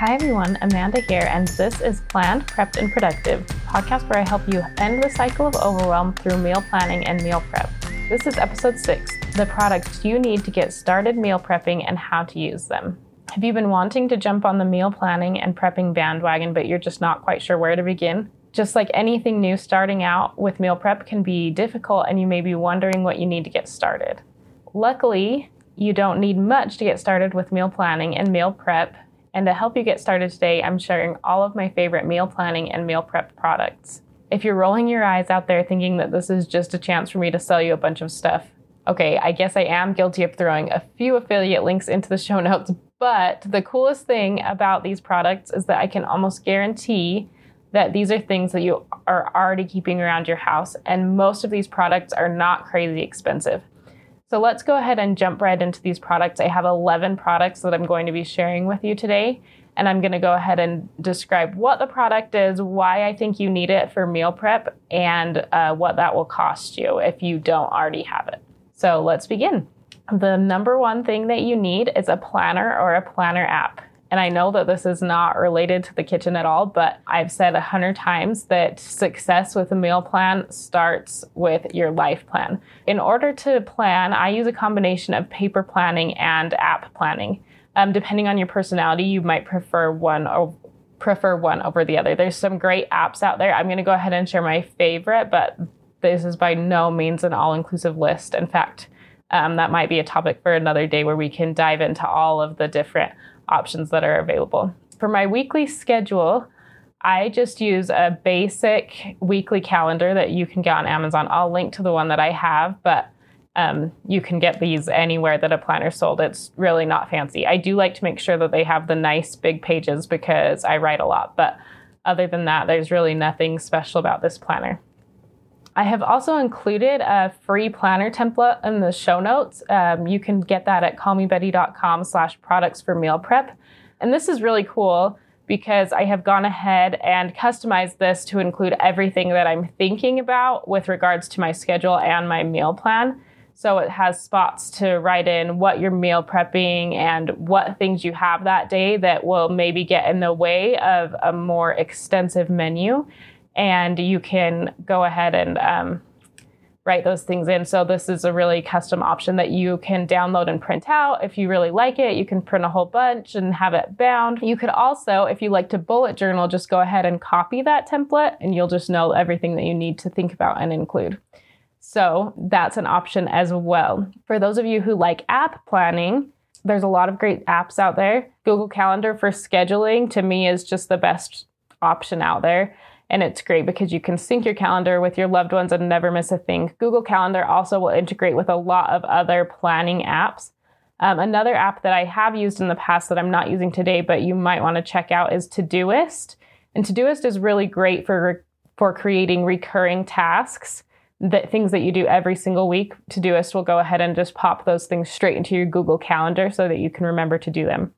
Hi everyone, Amanda here, and this is Planned, Prepped, and Productive, podcast where I help you end the cycle of overwhelm through meal planning and meal prep. This is episode six the products you need to get started meal prepping and how to use them. Have you been wanting to jump on the meal planning and prepping bandwagon, but you're just not quite sure where to begin? Just like anything new, starting out with meal prep can be difficult, and you may be wondering what you need to get started. Luckily, you don't need much to get started with meal planning and meal prep and to help you get started today, I'm sharing all of my favorite meal planning and meal prep products. If you're rolling your eyes out there thinking that this is just a chance for me to sell you a bunch of stuff, okay, I guess I am guilty of throwing a few affiliate links into the show notes, but the coolest thing about these products is that I can almost guarantee that these are things that you are already keeping around your house, and most of these products are not crazy expensive. So let's go ahead and jump right into these products. I have 11 products that I'm going to be sharing with you today. And I'm going to go ahead and describe what the product is, why I think you need it for meal prep, and uh, what that will cost you if you don't already have it. So let's begin. The number one thing that you need is a planner or a planner app. And I know that this is not related to the kitchen at all, but I've said a hundred times that success with a meal plan starts with your life plan. In order to plan, I use a combination of paper planning and app planning. Um, depending on your personality, you might prefer one or prefer one over the other. There's some great apps out there. I'm going to go ahead and share my favorite, but this is by no means an all-inclusive list. In fact, um, that might be a topic for another day where we can dive into all of the different options that are available. For my weekly schedule, I just use a basic weekly calendar that you can get on Amazon. I'll link to the one that I have, but um, you can get these anywhere that a planner sold. It's really not fancy. I do like to make sure that they have the nice big pages because I write a lot, but other than that, there's really nothing special about this planner. I have also included a free planner template in the show notes. Um, you can get that at callmebetty.com slash products for meal prep. And this is really cool because I have gone ahead and customized this to include everything that I'm thinking about with regards to my schedule and my meal plan. So it has spots to write in what you're meal prepping and what things you have that day that will maybe get in the way of a more extensive menu and you can go ahead and um, write those things in. So this is a really custom option that you can download and print out. If you really like it, you can print a whole bunch and have it bound. You could also, if you like to bullet journal, just go ahead and copy that template and you'll just know everything that you need to think about and include. So that's an option as well. For those of you who like app planning, there's a lot of great apps out there. Google Calendar for scheduling to me is just the best option out there. And it's great because you can sync your calendar with your loved ones and never miss a thing. Google Calendar also will integrate with a lot of other planning apps. Um, another app that I have used in the past that I'm not using today, but you might want to check out is Todoist. And Todoist is really great for for creating recurring tasks, that things that you do every single week. Todoist will go ahead and just pop those things straight into your Google Calendar so that you can remember to do them.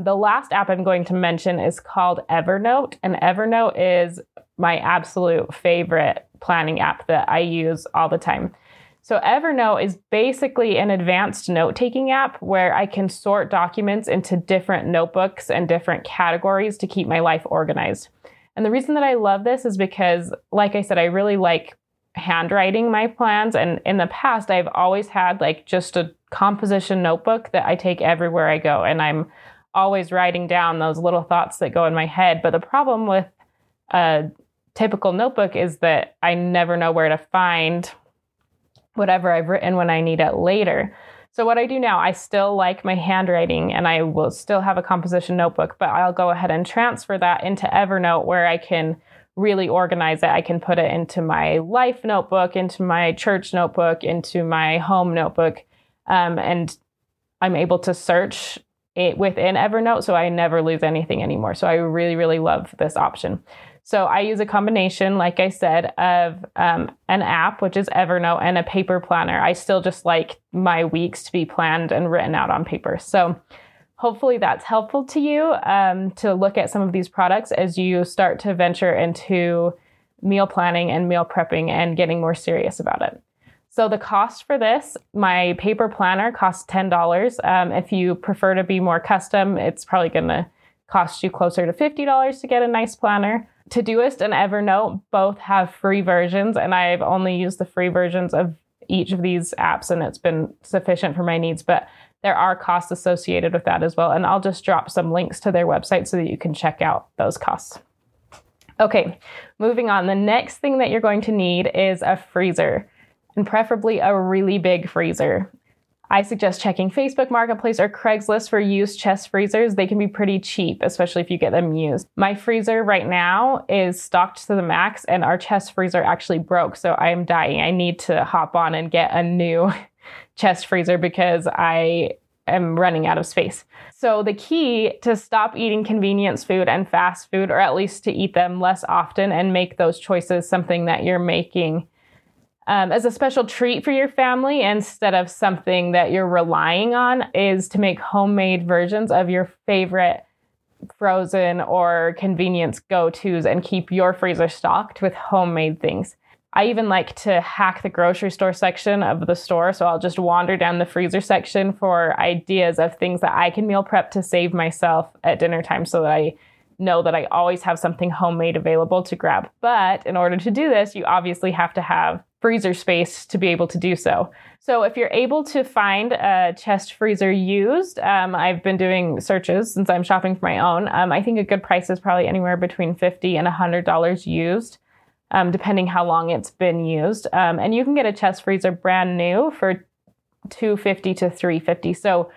The last app I'm going to mention is called Evernote, and Evernote is my absolute favorite planning app that I use all the time. So, Evernote is basically an advanced note taking app where I can sort documents into different notebooks and different categories to keep my life organized. And the reason that I love this is because, like I said, I really like handwriting my plans. And in the past, I've always had like just a composition notebook that I take everywhere I go. And I'm always writing down those little thoughts that go in my head. But the problem with a typical notebook is that I never know where to find whatever I've written when I need it later. So, what I do now, I still like my handwriting and I will still have a composition notebook, but I'll go ahead and transfer that into Evernote where I can really organize it. I can put it into my life notebook, into my church notebook, into my home notebook, um, and I'm able to search it within Evernote so I never lose anything anymore. So, I really, really love this option. So I use a combination, like I said, of um, an app, which is Evernote, and a paper planner. I still just like my weeks to be planned and written out on paper. So hopefully that's helpful to you um, to look at some of these products as you start to venture into meal planning and meal prepping and getting more serious about it. So the cost for this, my paper planner costs $10. Um, if you prefer to be more custom, it's probably going to cost you closer to $50 to get a nice planner. Todoist and Evernote both have free versions, and I've only used the free versions of each of these apps, and it's been sufficient for my needs. But there are costs associated with that as well. And I'll just drop some links to their website so that you can check out those costs. Okay, moving on. The next thing that you're going to need is a freezer, and preferably a really big freezer. I suggest checking Facebook Marketplace or Craigslist for used chest freezers. They can be pretty cheap, especially if you get them used. My freezer right now is stocked to the max, and our chest freezer actually broke, so I am dying. I need to hop on and get a new chest freezer because I am running out of space. So, the key to stop eating convenience food and fast food, or at least to eat them less often and make those choices something that you're making um, as a special treat for your family instead of something that you're relying on is to make homemade versions of your favorite frozen or convenience go tos and keep your freezer stocked with homemade things. I even like to hack the grocery store section of the store. So I'll just wander down the freezer section for ideas of things that I can meal prep to save myself at dinner time so that I know that I always have something homemade available to grab. But in order to do this, you obviously have to have freezer space to be able to do so. So if you're able to find a chest freezer used, um, I've been doing searches since I'm shopping for my own. Um, I think a good price is probably anywhere between fifty and hundred dollars used, um, depending how long it's been used. Um, and you can get a chest freezer brand new for two fifty to three fifty. So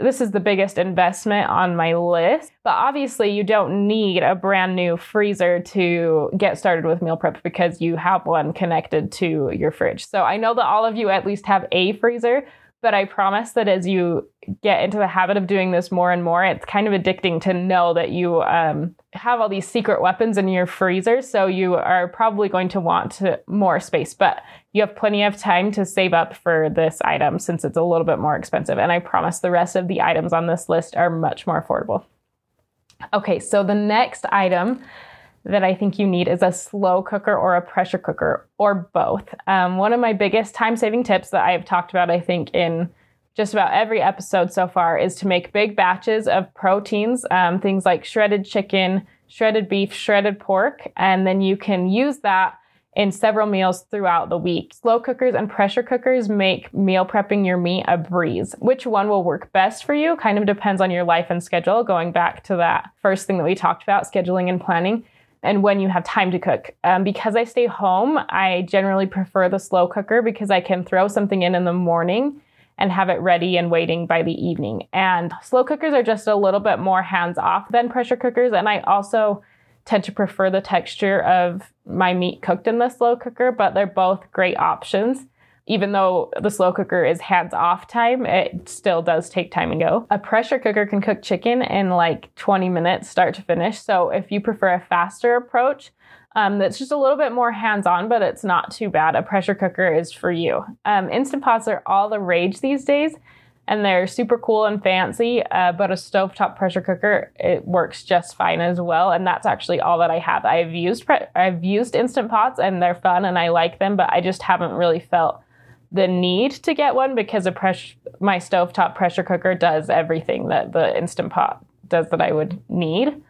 this is the biggest investment on my list. But obviously, you don't need a brand new freezer to get started with meal prep because you have one connected to your fridge. So I know that all of you at least have a freezer, but I promise that as you get into the habit of doing this more and more, it's kind of addicting to know that you um, have all these secret weapons in your freezer. So you are probably going to want more space, but you have plenty of time to save up for this item since it's a little bit more expensive. And I promise the rest of the items on this list are much more affordable. Okay, so the next item that I think you need is a slow cooker or a pressure cooker or both. Um, one of my biggest time saving tips that I have talked about, I think, in just about every episode so far is to make big batches of proteins, um, things like shredded chicken, shredded beef, shredded pork, and then you can use that in several meals throughout the week. Slow cookers and pressure cookers make meal prepping your meat a breeze. Which one will work best for you kind of depends on your life and schedule, going back to that first thing that we talked about scheduling and planning and when you have time to cook. Um, because I stay home, I generally prefer the slow cooker because I can throw something in in the morning and have it ready and waiting by the evening. And slow cookers are just a little bit more hands off than pressure cookers. And I also tend to prefer the texture of my meat cooked in the slow cooker, but they're both great options even though the slow cooker is hands off time, it still does take time and go. A pressure cooker can cook chicken in like 20 minutes, start to finish. So if you prefer a faster approach, um, that's just a little bit more hands on, but it's not too bad. A pressure cooker is for you. Um, Instant Pots are all the rage these days and they're super cool and fancy. Uh, but a stovetop pressure cooker it works just fine as well, and that's actually all that I have. I've used pre- I've used instant pots and they're fun and I like them, but I just haven't really felt the need to get one because a press my stovetop pressure cooker does everything that the instant pot does that I would need.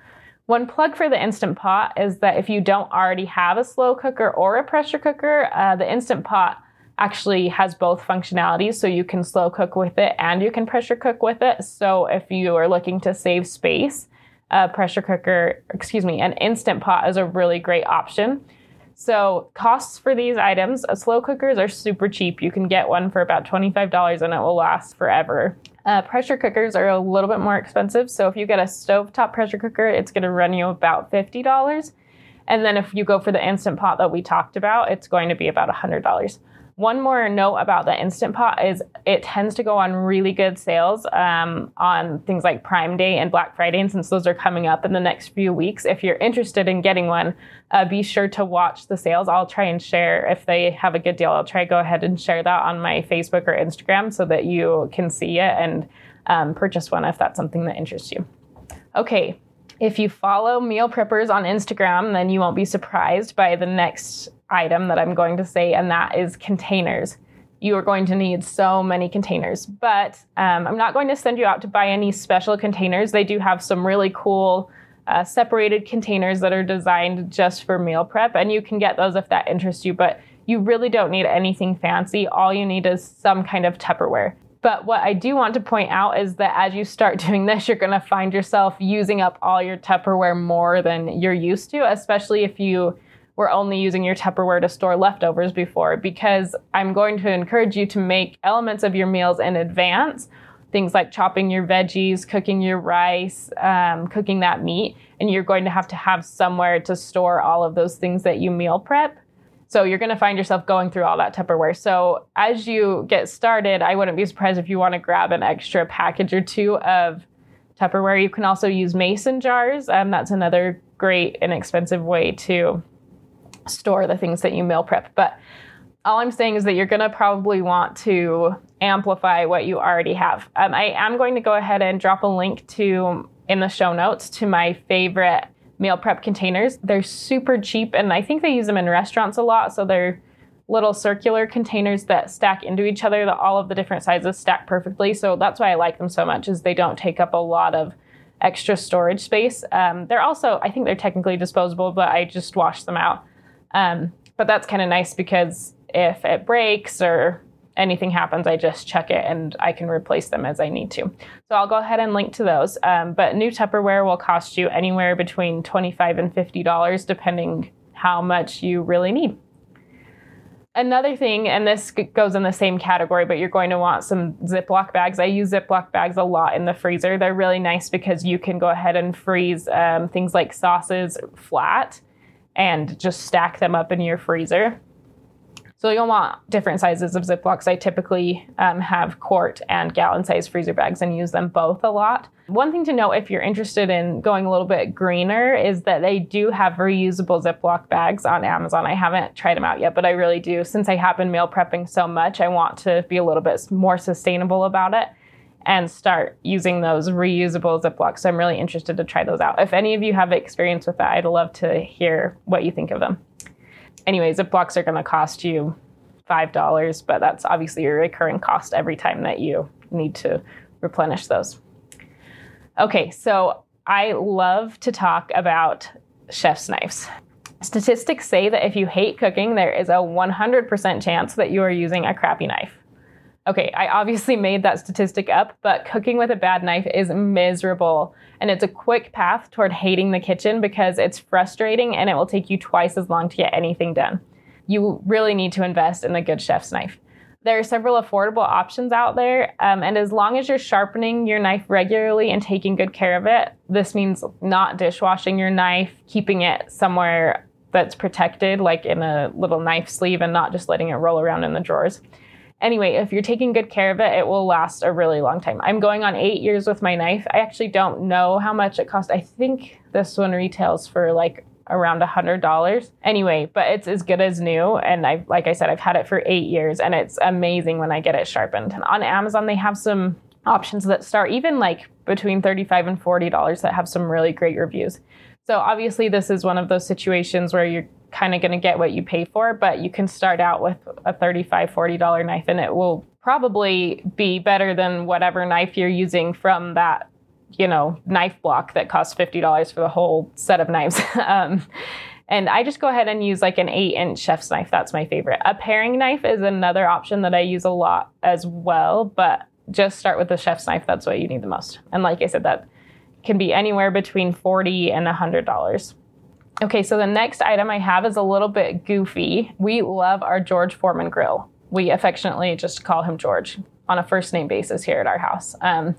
One plug for the instant pot is that if you don't already have a slow cooker or a pressure cooker, uh, the instant pot actually has both functionalities. So you can slow cook with it and you can pressure cook with it. So if you are looking to save space, a pressure cooker, excuse me, an instant pot is a really great option. So costs for these items, uh, slow cookers are super cheap. You can get one for about $25 and it will last forever. Uh, pressure cookers are a little bit more expensive. So if you get a stovetop pressure cooker, it's going to run you about $50. And then if you go for the instant pot that we talked about, it's going to be about $100. One more note about the Instant Pot is it tends to go on really good sales um, on things like Prime Day and Black Friday. And since those are coming up in the next few weeks, if you're interested in getting one, uh, be sure to watch the sales. I'll try and share if they have a good deal. I'll try go ahead and share that on my Facebook or Instagram so that you can see it and um, purchase one if that's something that interests you. Okay, if you follow meal preppers on Instagram, then you won't be surprised by the next item that I'm going to say, and that is containers. you are going to need so many containers. But um, I'm not going to send you out to buy any special containers. They do have some really cool uh, separated containers that are designed just for meal prep, and you can get those if that interests you. But you really don't need anything fancy. All you need is some kind of Tupperware. But what I do want to point out is that as you start doing this, you're going to find yourself using up all your Tupperware more than you're used to, especially if you were only using your Tupperware to store leftovers before, because I'm going to encourage you to make elements of your meals in advance. Things like chopping your veggies, cooking your rice, um, cooking that meat, and you're going to have to have somewhere to store all of those things that you meal prep. So you're going to find yourself going through all that Tupperware. So as you get started, I wouldn't be surprised if you want to grab an extra package or two of Tupperware. You can also use mason jars. Um, that's another great inexpensive way to store the things that you meal prep. But all I'm saying is that you're going to probably want to amplify what you already have. Um, I am going to go ahead and drop a link to in the show notes to my favorite meal prep containers. They're super cheap, and I think they use them in restaurants a lot. So they're little circular containers that stack into each other that all of the different sizes stack perfectly. So that's why I like them so much is they don't take up a lot of extra storage space. Um, they're also, I think they're technically disposable, but I just wash them out. Um, but that's kind of nice because if it breaks or anything happens, I just check it and I can replace them as I need to. So I'll go ahead and link to those. Um, but new Tupperware will cost you anywhere between 25 and $50, depending how much you really need. Another thing, and this goes in the same category, but you're going to want some Ziploc bags. I use Ziploc bags a lot in the freezer. They're really nice because you can go ahead and freeze um, things like sauces flat and just stack them up in your freezer. So you'll want different sizes of Ziplocs. I typically um, have quart and gallon size freezer bags and use them both a lot. One thing to note if you're interested in going a little bit greener is that they do have reusable Ziploc bags on Amazon. I haven't tried them out yet, but I really do. Since I have been meal prepping so much, I want to be a little bit more sustainable about it and start using those reusable Ziplocs. So I'm really interested to try those out. If any of you have experience with that, I'd love to hear what you think of them anyway, Ziplocs are going to cost you $5, but that's obviously your recurring cost every time that you need to replenish those. Okay, so I love to talk about chef's knives. Statistics say that if you hate cooking, there is a 100% chance that you are using a crappy knife. Okay, I obviously made that statistic up, but cooking with a bad knife is miserable. And it's a quick path toward hating the kitchen because it's frustrating and it will take you twice as long to get anything done. You really need to invest in a good chef's knife. There are several affordable options out there, um, and as long as you're sharpening your knife regularly and taking good care of it, this means not dishwashing your knife, keeping it somewhere that's protected, like in a little knife sleeve, and not just letting it roll around in the drawers anyway, if you're taking good care of it, it will last a really long time. I'm going on eight years with my knife. I actually don't know how much it cost. I think this one retails for like around a hundred dollars anyway but it's as good as new and i like i said i've had it for eight years and it's amazing when i get it sharpened and on amazon they have some options that start even like between 35 and 40 dollars that have some really great reviews so obviously this is one of those situations where you're kind of going to get what you pay for, but you can start out with a $35, $40 knife and it will probably be better than whatever knife you're using from that, you know, knife block that costs $50 for the whole set of knives. um, and I just go ahead and use like an eight inch chef's knife. That's my favorite. A paring knife is another option that I use a lot as well, but just start with the chef's knife. That's what you need the most. And like I said, that can be anywhere between 40 and $100. Okay, so the next item I have is a little bit goofy. We love our George Foreman grill. We affectionately just call him George on a first name basis here at our house. Um,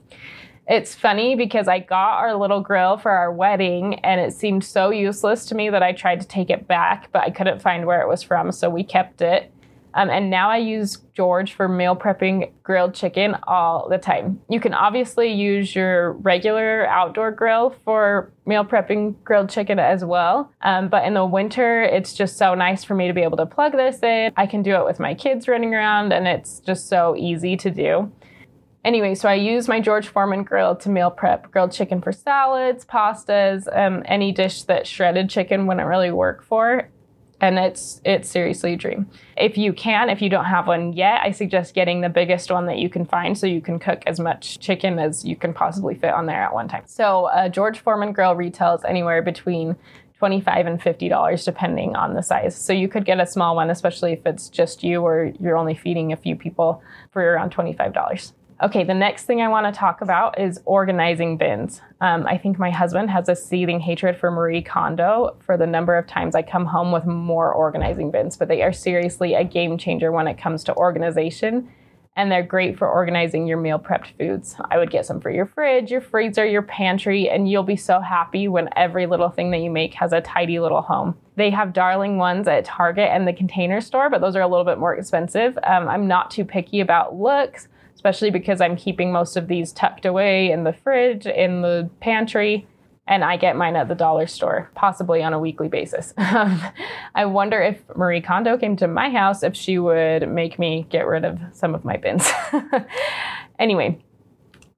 it's funny because I got our little grill for our wedding and it seemed so useless to me that I tried to take it back, but I couldn't find where it was from, so we kept it. Um, and now I use George for meal prepping grilled chicken all the time. You can obviously use your regular outdoor grill for meal prepping grilled chicken as well. Um, but in the winter, it's just so nice for me to be able to plug this in. I can do it with my kids running around, and it's just so easy to do. Anyway, so I use my George Foreman grill to meal prep grilled chicken for salads, pastas, um, any dish that shredded chicken wouldn't really work for and it's it's seriously a dream. If you can, if you don't have one yet, I suggest getting the biggest one that you can find so you can cook as much chicken as you can possibly fit on there at one time. So a George Foreman grill retails anywhere between 25 and 50 dollars depending on the size. So you could get a small one especially if it's just you or you're only feeding a few people for around 25 dollars. Okay, the next thing I want to talk about is organizing bins. Um, I think my husband has a seething hatred for Marie Kondo for the number of times I come home with more organizing bins, but they are seriously a game changer when it comes to organization. And they're great for organizing your meal prepped foods. I would get some for your fridge, your freezer, your pantry, and you'll be so happy when every little thing that you make has a tidy little home. They have darling ones at Target and the container store, but those are a little bit more expensive. Um, I'm not too picky about looks especially because I'm keeping most of these tucked away in the fridge, in the pantry, and I get mine at the dollar store, possibly on a weekly basis. I wonder if Marie Kondo came to my house, if she would make me get rid of some of my bins. anyway,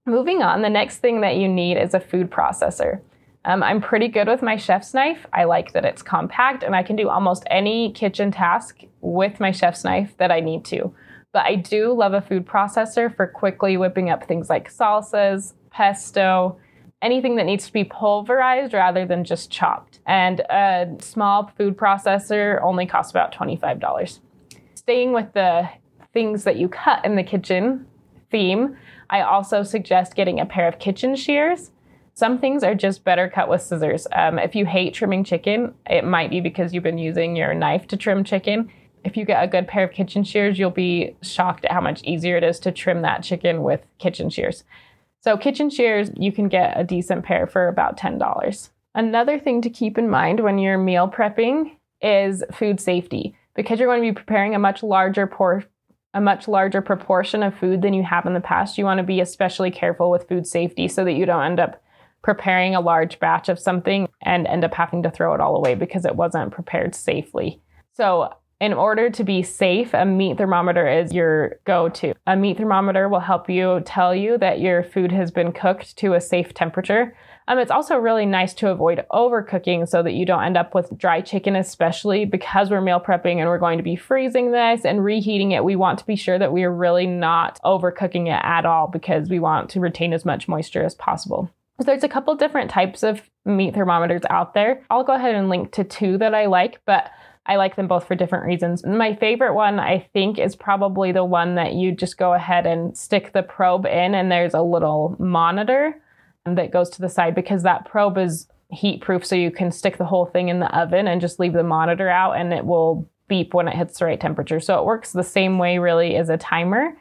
moving on, the next thing that you need is a food processor. Um, I'm pretty good with my chef's knife. I like that it's compact and I can do almost any kitchen task with my chef's knife that I need to. But I do love a food processor for quickly whipping up things like salsas, pesto, anything that needs to be pulverized rather than just chopped. And a small food processor only costs about $25. Staying with the things that you cut in the kitchen theme, I also suggest getting a pair of kitchen shears. Some things are just better cut with scissors. Um, if you hate trimming chicken, it might be because you've been using your knife to trim chicken if you get a good pair of kitchen shears, you'll be shocked at how much easier it is to trim that chicken with kitchen shears. So, kitchen shears, you can get a decent pair for about $10. Another thing to keep in mind when you're meal prepping is food safety. Because you're going to be preparing a much larger por- a much larger proportion of food than you have in the past, you want to be especially careful with food safety so that you don't end up preparing a large batch of something and end up having to throw it all away because it wasn't prepared safely. So, in order to be safe, a meat thermometer is your go to. A meat thermometer will help you tell you that your food has been cooked to a safe temperature. Um, it's also really nice to avoid overcooking so that you don't end up with dry chicken, especially because we're meal prepping and we're going to be freezing this and reheating it. We want to be sure that we are really not overcooking it at all because we want to retain as much moisture as possible. So there's a couple different types of meat thermometers out there. I'll go ahead and link to two that I like, but I like them both for different reasons. My favorite one, I think, is probably the one that you just go ahead and stick the probe in, and there's a little monitor that goes to the side because that probe is heat proof. So you can stick the whole thing in the oven and just leave the monitor out, and it will beep when it hits the right temperature. So it works the same way, really, as a timer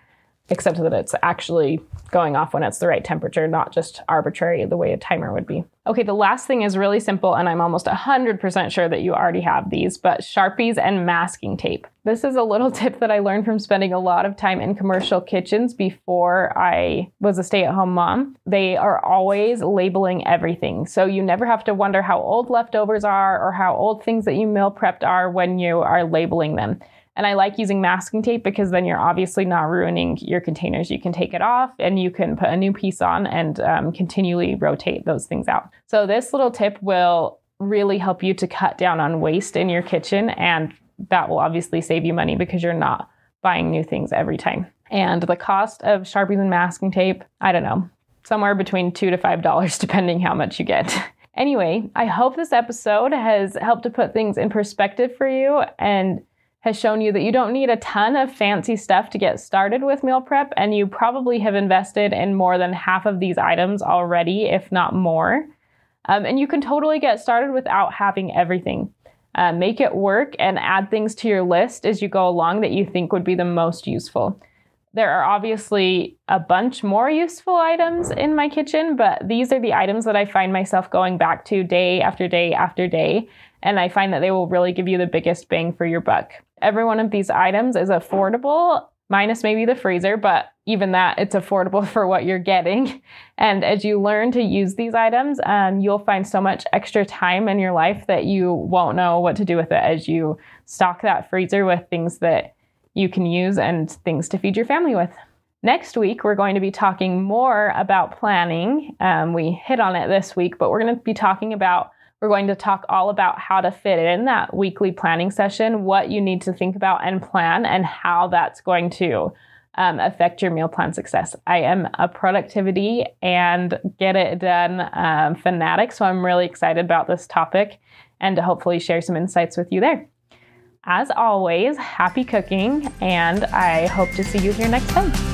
except that it's actually going off when it's the right temperature, not just arbitrary the way a timer would be. Okay, the last thing is really simple, and I'm almost 100% sure that you already have these, but Sharpies and masking tape. This is a little tip that I learned from spending a lot of time in commercial kitchens before I was a stay at home mom. They are always labeling everything, so you never have to wonder how old leftovers are or how old things that you meal prepped are when you are labeling them. And I like using masking tape because then you're obviously not ruining your containers. You can take it off and you can put a new piece on and um, continually rotate those things out. So, this little tip will really help you to cut down on waste in your kitchen. And that will obviously save you money because you're not buying new things every time. And the cost of Sharpies and masking tape, I don't know, somewhere between two to five dollars, depending how much you get. Anyway, I hope this episode has helped to put things in perspective for you and has shown you that you don't need a ton of fancy stuff to get started with meal prep, and you probably have invested in more than half of these items already, if not more. Um, and you can totally get started without having everything. Uh, make it work and add things to your list as you go along that you think would be the most useful. There are obviously a bunch more useful items in my kitchen, but these are the items that I find myself going back to day after day after day. And I find that they will really give you the biggest bang for your buck every one of these items is affordable, minus maybe the freezer, but even that, it's affordable for what you're getting. And as you learn to use these items, um, you'll find so much extra time in your life that you won't know what to do with it as you stock that freezer with things that you can use and things to feed your family with. Next week, we're going to be talking more about planning. Um, we hit on it this week, but we're going to be talking about We're going to talk all about how to fit in that weekly planning session, what you need to think about and plan, and how that's going to um, affect your meal plan success. I am a productivity and get it done um, fanatic, so I'm really excited about this topic and to hopefully share some insights with you there. As always, happy cooking, and I hope to see you here next time.